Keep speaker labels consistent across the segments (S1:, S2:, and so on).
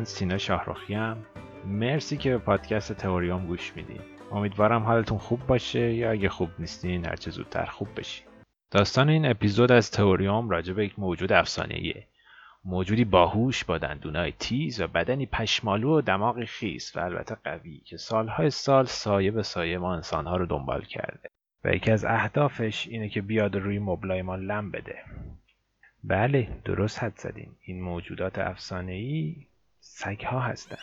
S1: من سینا مرسی که به پادکست تئوریوم گوش میدین امیدوارم حالتون خوب باشه یا اگه خوب نیستین هرچه زودتر خوب بشین. داستان این اپیزود از تئوریوم راجع به یک موجود افسانه‌ایه. موجودی باهوش با دندونای تیز و بدنی پشمالو و دماغی خیس و البته قوی که سالهای سال سایه به سایه ما انسانها رو دنبال کرده. و یکی از اهدافش اینه که بیاد روی مبلای ما لم بده. بله درست حد زدین. این موجودات افسانه‌ای سگها هستند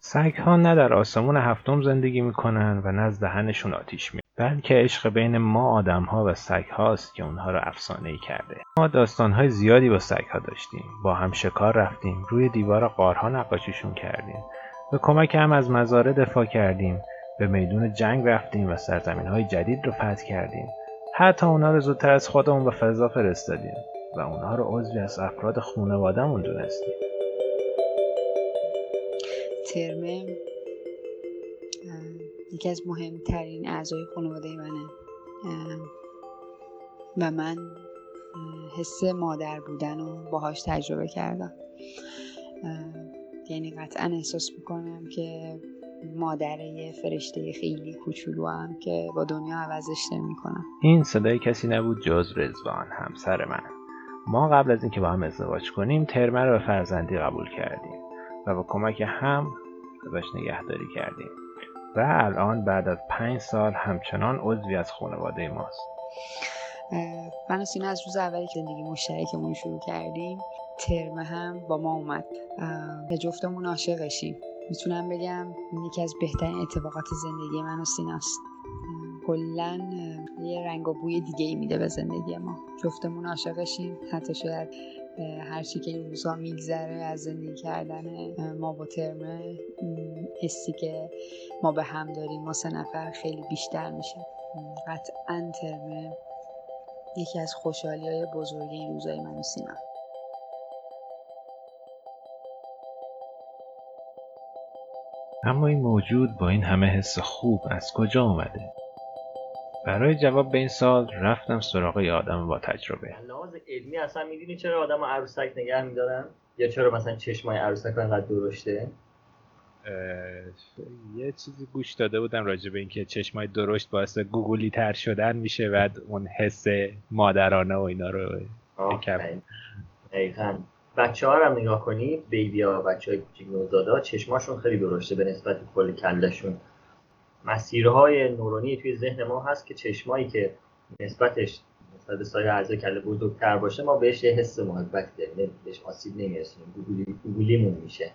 S1: سگها نه در آسمون هفتم زندگی می‌کنن و نه از دهنشون آتیش می بلکه عشق بین ما آدمها و سگهاست که اونها رو افسانه کرده. ما داستانهای زیادی با سگها داشتیم. با هم شکار رفتیم. روی دیوار قارها نقاشیشون کردیم. به کمک هم از مزاره دفاع کردیم. به میدون جنگ رفتیم و سرزمین های جدید رو فتح کردیم. حتی اونا رو زودتر از خودمون به فضا فرستادیم و اونها رو عضوی از افراد خانوادهمون دونستیم.
S2: ترمه یکی از مهمترین اعضای خانواده منه. و من حس مادر بودن رو باهاش تجربه کردم. یعنی قطعا احساس می‌کنم که مادر یه فرشته خیلی کوچولو هم که با دنیا عوضش نمی‌کنم.
S1: این صدای کسی نبود جز رزوان همسر من. ما قبل از اینکه با هم ازدواج کنیم ترمه رو به فرزندی قبول کردیم و با کمک هم ازش نگهداری کردیم. و الان بعد از پنج سال همچنان عضوی از خانواده ماست.
S2: من و سینا از روز اولی که زندگی مشترکمون شروع کردیم ترمه هم با ما اومد. به جفتمون عاشقشیم. می‌تونم بگم یکی از بهترین اتفاقات زندگی من و سیناست. کلا یه رنگ و بوی دیگه ای میده به زندگی ما. جفتمون عاشقشیم. حتی شاید هرچی که این روزها میگذره از زندگی کردن ما با ترمه حسی که ما به هم داریم ما سه نفر خیلی بیشتر میشه قطعا ترمه یکی از خوشحالی های بزرگ این روزای من و سینا
S1: اما این موجود با این همه حس خوب از کجا اومده؟ برای جواب به این سال رفتم سراغ یه آدم با تجربه.
S3: لحاظ علمی اصلا می‌دونی چرا آدم عروسک نگه میدارن؟ یا چرا مثلا چشمای عروسک انقدر درشته؟
S1: یه چیزی گوش داده بودم راجع به اینکه چشمای درشت باعث گوگلی تر شدن میشه و اون حس مادرانه و اینا رو
S3: دقیقا. بچه ها هم نگاه کنی بیبی ها بچه های کوچیک نوزادا چشماشون خیلی درشته به نسبت کل کلشون مسیرهای نورونی توی ذهن ما هست که چشمایی که نسبتش نسبت به سایر اعضای کله بزرگتر باشه ما بهش یه حس محبت داریم. بهش آسیب نمی‌رسیم گوگولیمون میشه.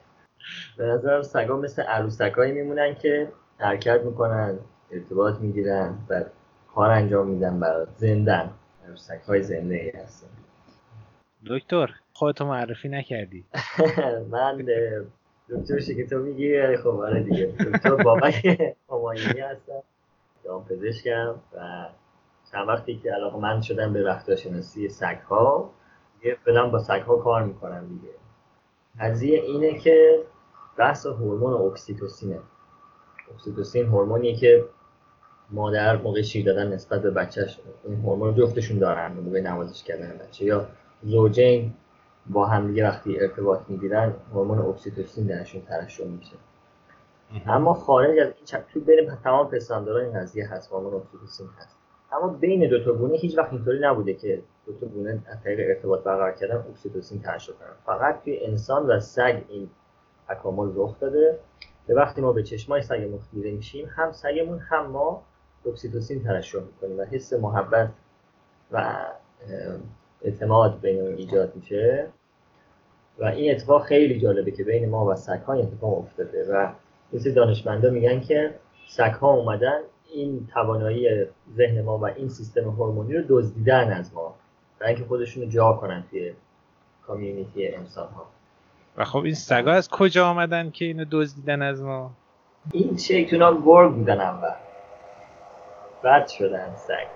S3: به نظر سگا مثل عروسکایی میمونن که حرکت می‌کنن ارتباط می‌گیرن و کار انجام میدن برای زندن. عروسک های زنده ای هستن.
S1: دکتر خودتو معرفی نکردی.
S3: من دکتر که تو میگی خب آره دیگه. دکتر بابک همایونی هستم. دام پزشکم و چند وقتی که علاقه من شدم به رفتارشناسی سگ ها یه فلان با سگ ها کار می‌کنم دیگه. قضیه اینه که بحث هورمون اکسیتوسینه. اکسیتوسین هورمونیه که مادر موقع شیر دادن نسبت به بچهش این هورمون جفتشون دارن موقع نوازش کردن بچه. یا زوجین با همدیگه وقتی ارتباط می‌گیرن هورمون اکسیتوسین درشون ترشح میشه. اما خارج از این چپ تو بین تمام پستانداران این قضیه هست هورمون اکسیتوسین هست. اما بین دو تا گونه هیچ وقت اینطوری نبوده که دو تا گونه از طریق ارتباط برقرار کردن اکسیتوسین ترشح کنن. فقط توی انسان و سگ این تکامل رخ داده. به وقتی ما به چشمای سگمون خیره میشیم هم سگمون هم ما اکسیتوسین ترشح می‌کنیم و حس محبت و اعتماد بین ایجاد میشه. و این اتفاق خیلی جالبه که بین ما و سگ ها اتفاق افتاده و مثل دانشمندا میگن که سگ ها اومدن این توانایی ذهن ما و این سیستم هورمونی رو دزدیدن از ما و اینکه خودشون رو جا کنن توی کامیونیتی انسان ها
S1: و خب این سگا از کجا آمدن که اینو دزدیدن از ما؟
S3: این شیطونا گرگ بودن اول. بعد شدن سگ.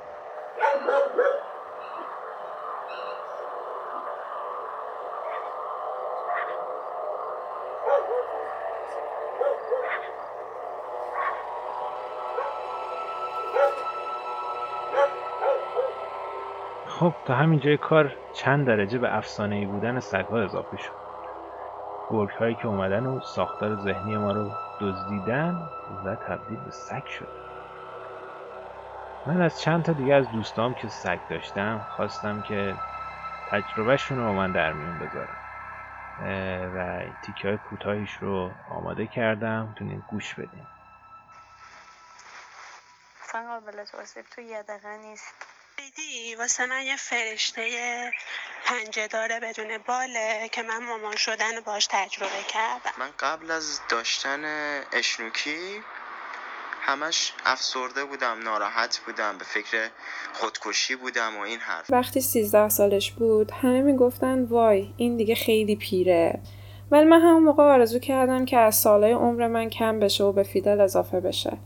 S1: خب تا همین جای کار چند درجه به افسانه ای بودن سگها اضافه شد. گرگ هایی که اومدن و ساختار ذهنی ما رو دزدیدن و تبدیل به سگ شد. من از چند تا دیگه از دوستام که سگ داشتم خواستم که تجربهشون رو من در میون بذارم. و تیکه های کوتاهیش رو آماده کردم تونین گوش بدین
S4: اصلا قابل توصیف تو یه دقیقه نیست.
S5: دیدی واسه من یه فرشته پنجه داره بدون باله که من مامان شدن باش تجربه کردم.
S6: من قبل از داشتن اشنوکی همش افسرده بودم ناراحت بودم به فکر خودکشی بودم و این حرف.
S7: وقتی 13 سالش بود همه می‌گفتن وای این دیگه خیلی پیره. ولی من همون موقع آرزو کردم که از سالهای عمر من کم بشه و به فیدل اضافه بشه.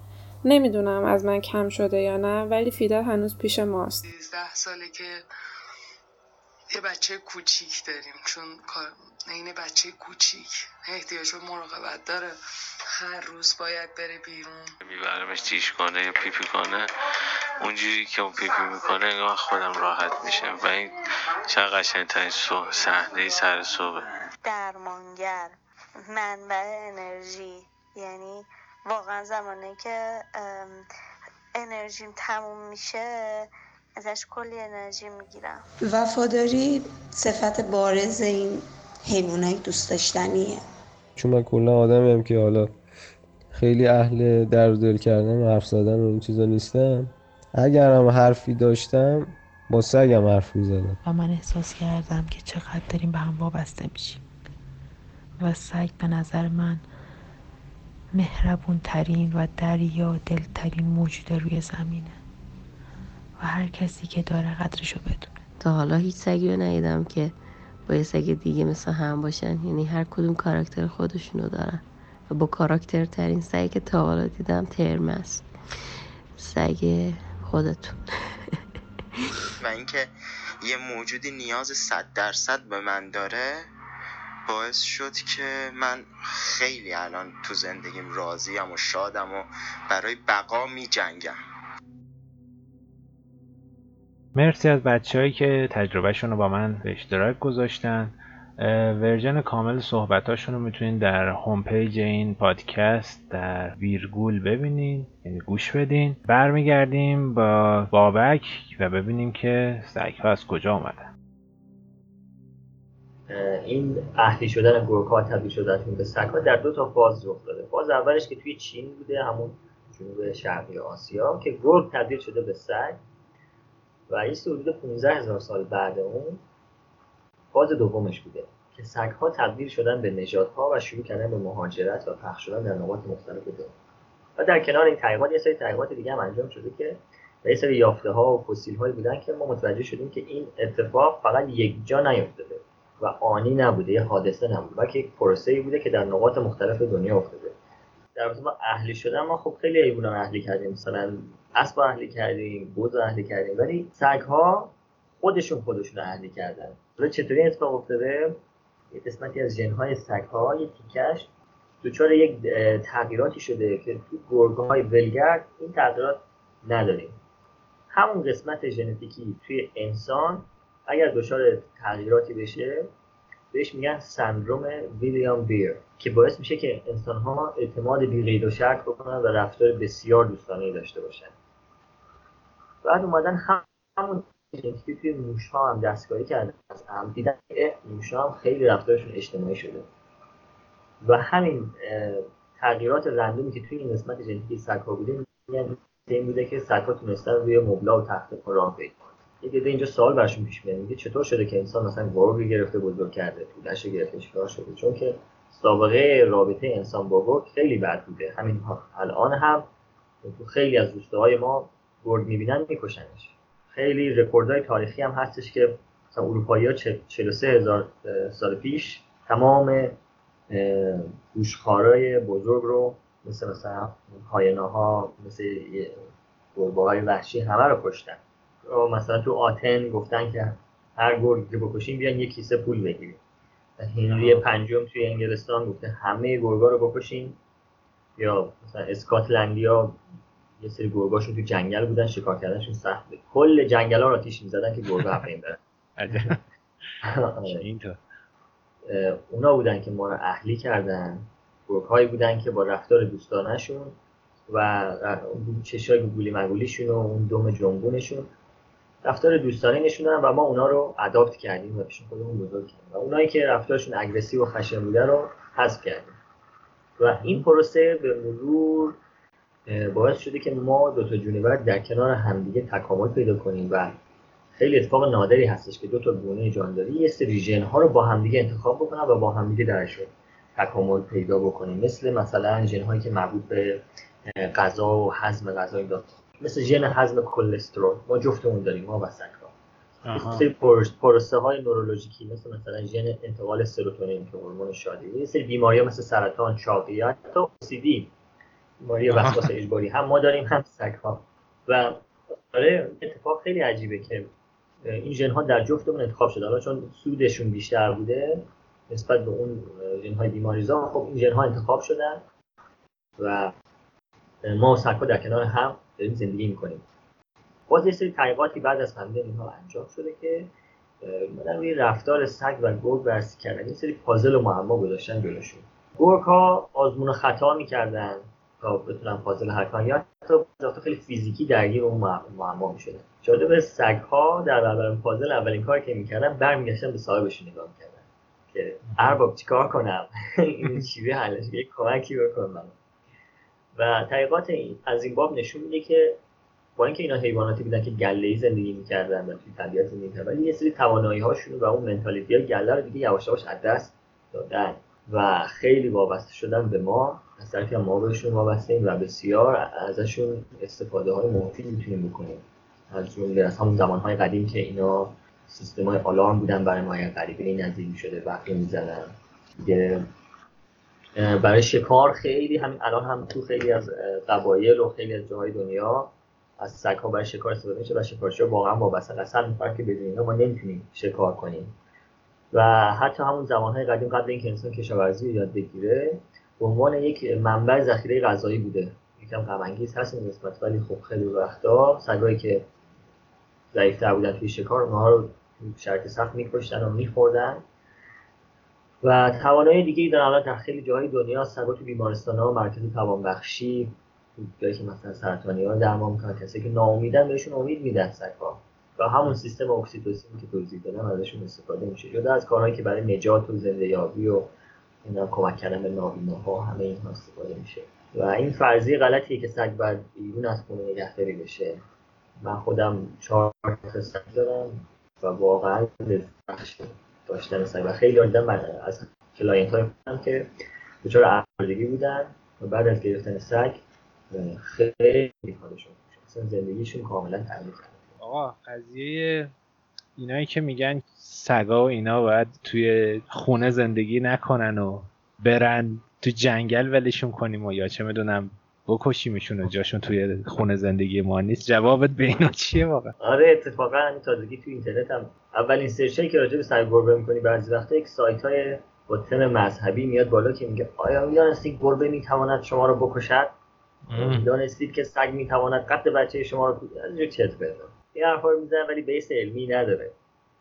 S7: نمی‌دونم از من کم شده یا نه ولی فیدل هنوز پیش ماست.
S8: 13 ساله که یه بچه کوچیک داریم چون این بچه کوچیک. احتیاج به مراقبت داره. هر روز باید بره بیرون.
S9: میبرمش جیش کنه یا پیپی کنه اونجوری که اون پیپی می‌کنه انگار خودم راحت میشه و این چه قشنگترین صحنه سر صبح
S4: درمانگر منبع انرژی. یعنی واقعا زمانی که انرژیم تموم میشه ازش کلی انرژی می‌گیرم.
S10: وفاداری صفت بارز این حیوانای دوست داشتنیه.
S11: چون من کلا آدمی هم که حالا خیلی اهل در دل کردن و حرف زدن و این چیزا نیستم. اگر هم حرفی داشتم با سگم حرف می‌زدم.
S12: و من احساس کردم که چقدر داریم به هم وابسته میشیم. و سگ به نظر من مهربون ترین و دریا دلترین موجود روی زمینه. و هر کسی که داره قدرشو بدونه.
S13: تا حالا هیچ سگی رو ندیدم که با یه سگ دیگه مثل هم باشن. یعنی هر کدوم کاراکتر خودشونو دارن. و با کاراکتر ترین سگی که تا حالا دیدم ترم است سگ خودتون.
S6: و اینکه یه موجودی نیاز صد درصد به من داره باعث شد که من خیلی الان تو زندگیم راضیم و شادم و برای بقا می جنگم.
S1: مرسی از بچههایی که تجربهشون رو با من به اشتراک گذاشتن. version کامل صحبتاشون رو می‌تونید در home page این پادکست در ویرگول ببینین یعنی گوش بدین. برمیگردیم با بابک و ببینیم که سگ ها از کجا آمدن
S3: این اهلی شدن گرگ ها تبدیل شدنشون به سگ در دو تا فاز رخ داده. فاز اولش که توی چین بوده همون جنوب شرقی آسیا که گرگ تبدیل شده به سگ. و این حدود 15 هزار سال بعد اون فاز دومش بوده که سگ ها تبدیل شدن به نژادها و شروع کردن به مهاجرت و پخش شدن در نقاط مختلف دنیا. و در کنار این تحقیقات یه سری تحقیقات دیگه هم انجام شده که یه سری یافته ها و فسیل هایی بودن که ما متوجه شدیم که این اتفاق فقط یک جا نیفتاده. و آنی نبوده یه حادثه نبوده بلکه یک پروسه بوده که در نقاط مختلف دنیا افتاده. در ما اهلی شدن ما خب خیلی حیونا اهلی کردیم مثلا اسب اهلی کردیم بز اهلی کردیم ولی سگ ها خودشون خودشون اهلی کردن. حالا چطوری اتفاق افتاده؟ یه قسمتی از ژن های سگ ها یه تیکش دچار یک تغییراتی شده که تو گرگ های ولگرد این تغییرات نداریم. همون قسمت ژنتیکی توی انسان اگر دچار تغییراتی بشه بهش میگن سندروم ویلیام بیر که باعث میشه که انسان ها اعتماد بی قید و شرط بکنن و رفتار بسیار دوستانه داشته باشن. بعد اومدن همون که توی موش ها هم دستکاری کردن از هم دیدن موش ها هم خیلی رفتارشون اجتماعی شده. و همین تغییرات رندومی که توی این قسمت ژنتیکی سگ ها بوده میگن این بوده که سگ ها تونستن روی مبلا و تخت راه پیدا یه اینجا سوال برشون پیش میاد. میگه چطور شده که انسان مثلا گرگ گرفته بزرگ کرده؟ طولش گرفته چیکار شده؟ چون که سابقه رابطه انسان با گرگ خیلی بد بوده. همین الان هم تو خیلی از روستاهای ما گرگ می‌بینن میکشنش. خیلی رکوردهای تاریخی هم هستش که مثلا اروپایی ها 43 هزار سال پیش تمام گوشخارای بزرگ رو مثل مثلا هایناها مثل گربه های وحشی همه رو کشتن. مثلا تو آتن گفتن که هر گرگ که بکشیم بیان یک کیسه پول بگیریم. هنری پنجم توی انگلستان گفته همه گرگا رو بکشین یا مثلا اسکاتلندیا یه سری گرگاشون تو جنگل بودن شکار کردنشون سخت بود. کل جنگل ها رو آتیش می‌زدن که گرگا هفته برن.
S1: اینطور
S3: اونا بودن که ما رو اهلی کردن. گرگ هایی بودن که با رفتار دوستانشون و چشای گوگولی مگولیشون و اون دم جنبونشون رفتار دوستانه نشون دادن و ما اونا رو اداپت کردیم و پیش خودمون بزرگ کردیم. و اونایی که رفتارشون اگریسیو و خشن بوده رو حذف کردیم. و این پروسه به مرور باعث شده که ما دو تا جونور در کنار همدیگه تکامل پیدا کنیم و خیلی اتفاق نادری هستش که دو تا گونه جانداری یه سری ژن ها رو با همدیگه انتخاب بکنن و با همدیگه درشون تکامل پیدا بکنیم. مثل مثلا ژن هایی که مربوط به غذا و هضم غذا این مثل ژن هضم کلسترول. ما جفتمون داریم ما و سری پروسه های نورولوژیکی مثل مثلا ژن انتقال سروتونین که هورمون شادی یه سری بیماری ها مثل سرطان چاقیت حتی اوسیدی بیماری وسواس اجباری هم ما داریم هم سگ ها و آره اتفاق خیلی عجیبه که این ژن ها در جفتمون انتخاب شده. حالا چون سودشون بیشتر بوده نسبت به اون ژن های بیماریزا خب این ژن ها انتخاب شدن و ما و سگ ها در کنار هم داریم زندگی می‌کنیم. باز یه سری تحقیقاتی بعد از فهمیدن اینها انجام شده که مدن روی رفتار سگ و گرگ بررسی کردن. یه سری پازل و معما گذاشتن جلوشون. گرگ ها آزمون و خطا می‌کردن تا بتونن پازل حل کنن. یا حتی خیلی فیزیکی درگیر اون معما می‌شدن. جالب سگ ها در برابر پازل اولین کاری که می‌کردن برمیگشتن به صاحبشون نگاه می‌کردن. که ارباب چیکار کنم؟ این چیزی حلش. یه کمکی بکن و تحقیقات از این باب نشون میده که با اینکه اینا حیواناتی بودن که گله زندگی می‌کردن و توی طبیعت زندگی می‌کردن ولی یه سری توانایی هاشون و اون منتالیتی های گله رو دیگه یواش یواش از دست دادن و خیلی وابسته شدن به ما. از طرفی ما بهشون وابسته ایم و بسیار ازشون استفاده های مفید می‌تونیم بکنیم. از جمله از همون زمان های قدیم که اینا سیستم های آلارم بودن برای ما غریبه این نزدیک شده وقتی دیگه برای شکار خیلی همین الان هم تو خیلی از قبایل و خیلی از جاهای دنیا از سگ ها برای شکار استفاده میشه و شکارچی واقعا وابسته. اصلا میفرق که بدون اینا ما نمی‌تونیم شکار کنیم. و حتی همون زمان های قدیم قبل اینکه انسان کشاورزی رو یاد بگیره به عنوان یک منبع ذخیره غذایی بوده. یکم غم انگیز هست این قسمت ولی خب خیلی وقتا سگایی که ضعیفتر بودن توی شکار اونها رو شرط سخت میکشتن و میخوردن. و توانایی دیگه دارن الان در خیلی جاهای دنیا سگا تو بیمارستان ها مرکز توانبخشی جایی که مثلا سرطانی ها درمان می‌کنن کسی که ناامیدن بهشون امید میدن سگا و همون سیستم اکسیتوسین که توضیح دادم ازشون استفاده میشه. جدا از کارهایی که برای نجات و زنده یابی و اینا کمک کردن به ها همه اینها استفاده میشه. و این فرضیه غلطیه که سگ باید بیرون از خونه نگهداری بشه. من خودم چهار تا سگ دارم و واقعا بخش داشتن و خیلی دیدم من از client های که دچار افسردگی بودن و بعد از گرفتن سگ خیلی حالشون اصلا زندگیشون کاملا تغییر کرد.
S1: آقا قضیه اینایی که میگن سگا و اینا باید توی خونه زندگی نکنن و برن تو جنگل ولشون کنیم و یا چه می‌دونم بکشیمشون و جاشون توی خونه زندگی ما نیست. جوابت به اینا چیه واقعا؟
S3: آره اتفاقا همین تازگی تو اینترنت هم. اولین سرچی که راجع به سگ گربه می‌کنی بعضی وقتا یک سایت های با تم مذهبی میاد بالا که میگه آیا می‌دانستید گربه می‌تواند شما رو بکشد؟ دانستید که سگ می‌تواند قد بچه شما رو از چت این حرفا رو می‌زنن ولی base علمی نداره.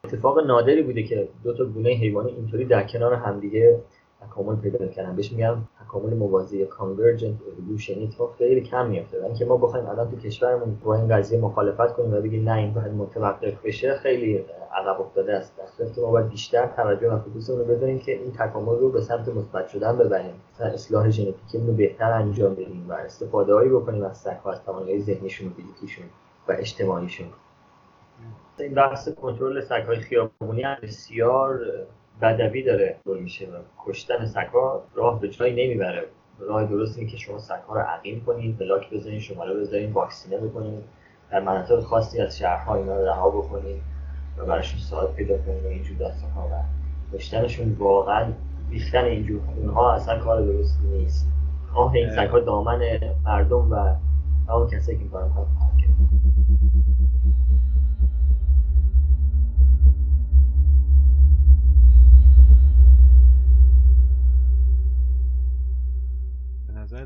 S3: اتفاق نادری بوده که دو تا گونه حیوانی اینطوری در کنار همدیگه تکامل پیدا کردن بهش میگن تکامل موازی convergent evolution اتفاق خیلی کم میفته ولی که ما بخوایم الان تو کشورمون با این قضیه مخالفت کنیم و بگیم نه این باید متوقف بشه خیلی عقب افتاده است. در ما باید بیشتر توجه و focus مون رو بذاریم که این تکامل رو به سمت مثبت شدن ببریم. اصلاح ژنتیکی رو بهتر انجام بدیم و استفاده هایی بکنیم از از توانایی ذهنیشون و فیزیکیشون و اجتماعیشون. این بحث کنترل سگ‌های خیابونی بسیار بدوی داره دور میشه و کشتن سگ‌ها راه به جایی نمی‌بره. راه درست اینه که شما سگ‌ها رو عقیم کنید بلاک بزنید شماره بذارید واکسینه بکنید. در مناطق خاصی از شهرها اینا رو رها بکنید و براشون ساعت پیدا کنید و اینجور داستان‌ها و کشتنشون واقعا ریختن اینجور اونها اصلا کار درست نیست. آه این سگ‌ها دامن مردم و همون کسایی که این کارو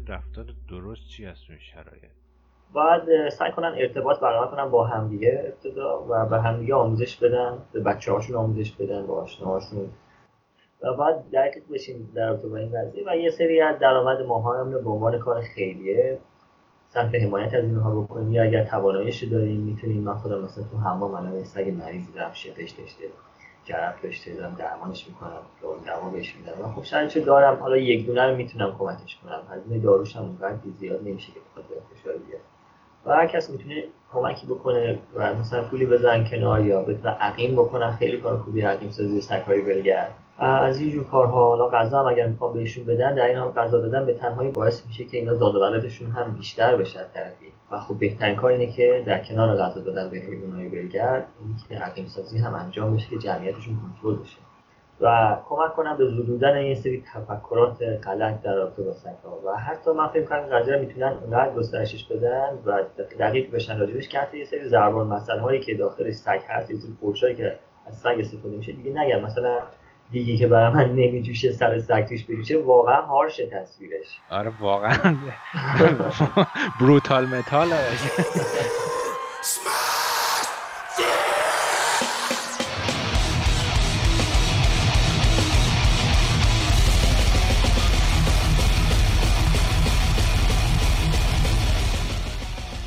S1: رفتار درست چی از اون شرایط؟
S3: باید سعی کنن ارتباط برقرار کنن با همدیگه ابتدا و به همدیگه آموزش بدن به بچه هاشون آموزش بدن با آشناهاشون. و باید دقیق بشین در با این قضیه و یه سری از درآمد هم به عنوان کار خیریه صرف حمایت از اینها بکنیم. یا اگر تواناییش داریم می‌تونیم من خودم مثلا تو حمام الان سگ مریضی دارم شپش داشته. جرف داشته دارم درمانش می‌کنم دوا بهش میدم. و خب چه دارم حالا یک دونه رو می‌تونم کمکش کنم. هزینه داروش هم اونقدر زیاد نمیشه که بخاطر فشار بیاد و هر کس می‌تونه کمکی بکنه و مثلا پولی بزن کنار یا بتونه عقیم بکنن خیلی کار خوبی عقیم سازی سگهای بلگرد از اینجور کارها حالا غذا هم اگر می‌خوام بهشون بدن در این حال غذا دادن به تنهایی باعث میشه که اینا زاد هم بیشتر بشه طرفی. و خب بهترین کار اینه که در کنار غذا دادن به حیوانات بلگرد اینکه عقیم سازی هم انجام بشه که جمعیتشون کنترل بشه. و کمک کنم به زدودن این سری تفکرات غلط در رابطه با سگ‌ها. و حتی من فکر کنم قضیه می‌تونن اونقدر گسترشش بدن و دقیق بشن راجبش که حتی یه سری ضربان هایی که داخلش سگ هست یه سری که از سگ استفاده میشه دیگه نگم. مثلا دیگه که برای من نمیجوشه سر سگ توش بجوشه واقعا هارش تصویرش
S1: آره واقعا. بروتال متال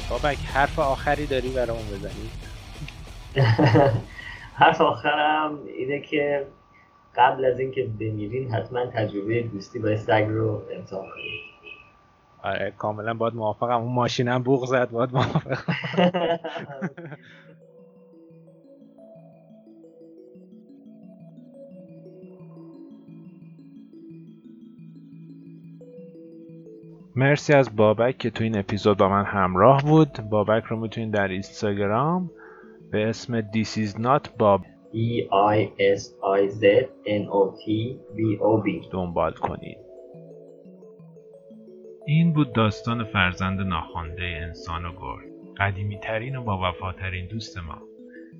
S1: بابک حرف آخری داری برامون بزنی.
S3: حرف آخرم اینه که قبل از اینکه بمیرین حتما تجربه دوستی با سگ رو امتحان کنید.
S1: آره کاملا باید موافقم. اون ماشینم بوغ زد باید موافقم. مرسی از بابک که تو این اپیزود با من همراه بود. بابک رو می‌تونید در اینستاگرام به اسم This is not Bob
S3: E I S I Z N O T B O B.
S1: دنبال کنید. این بود داستان فرزند ناخوانده انسان و گرگ. قدیمی ترین و با وفاترین دوست ما.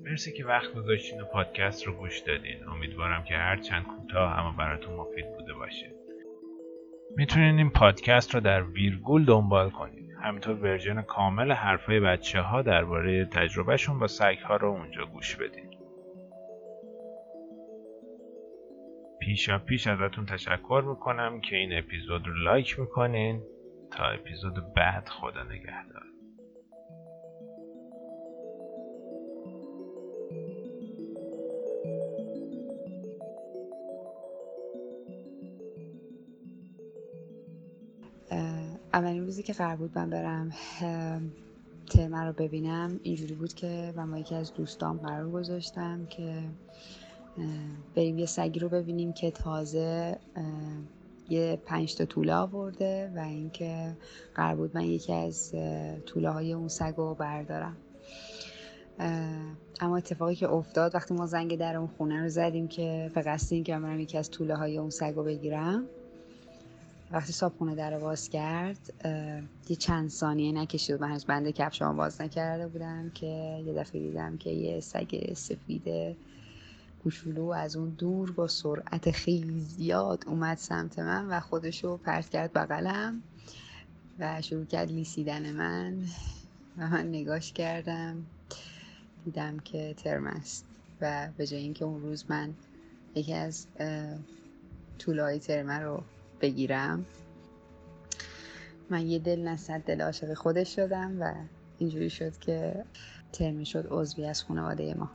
S1: مرسی که وقت گذاشتین و پادکست رو گوش دادین. امیدوارم که هر چند کوتاه اما براتون مفید بوده باشه. می‌تونین این پادکست رو در ویرگول دنبال کنید همینطور ورژن کامل حرفای بچه ها درباره تجربهشون با سگ ها رو اونجا گوش بدین. پیشا پیش ازتون تشکر می‌کنم که این اپیزود رو لایک می‌کنین. تا اپیزود بعد خدا نگهدار.
S2: اولین روزی که قرار بود من برم ترمه رو ببینم اینجوری بود که من با یکی از دوستام قرار گذاشتم که بریم یه سگی رو ببینیم که تازه یه پنج تا طوله آورده و اینکه قرار بود من یکی از طوله های اون سگ رو بردارم. اما اتفاقی که افتاد وقتی ما زنگ در اون خونه رو زدیم که به قصد اینکه من یکی از طوله های اون سگ رو بگیرم وقتی صابخونه در باز کرد یه چند ثانیه نکشید من هنوز بنده کفشام باز نکرده بودم که یه دفعه دیدم که یه سگ سفید کوچولو از اون دور با سرعت خیلی زیاد اومد سمت من و خودشو پرت کرد بغلم و شروع کرد لیسیدن من و من نگاش کردم. دیدم که ترم است و به جای اینکه اون روز من یکی از طولای ترمه رو بگیرم من یه دل نصد دل عاشق خودش شدم و اینجوری شد که ترمه شد عضوی از خانواده ما.